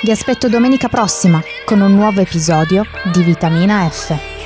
Vi aspetto domenica prossima con un nuovo episodio di Vitamina F.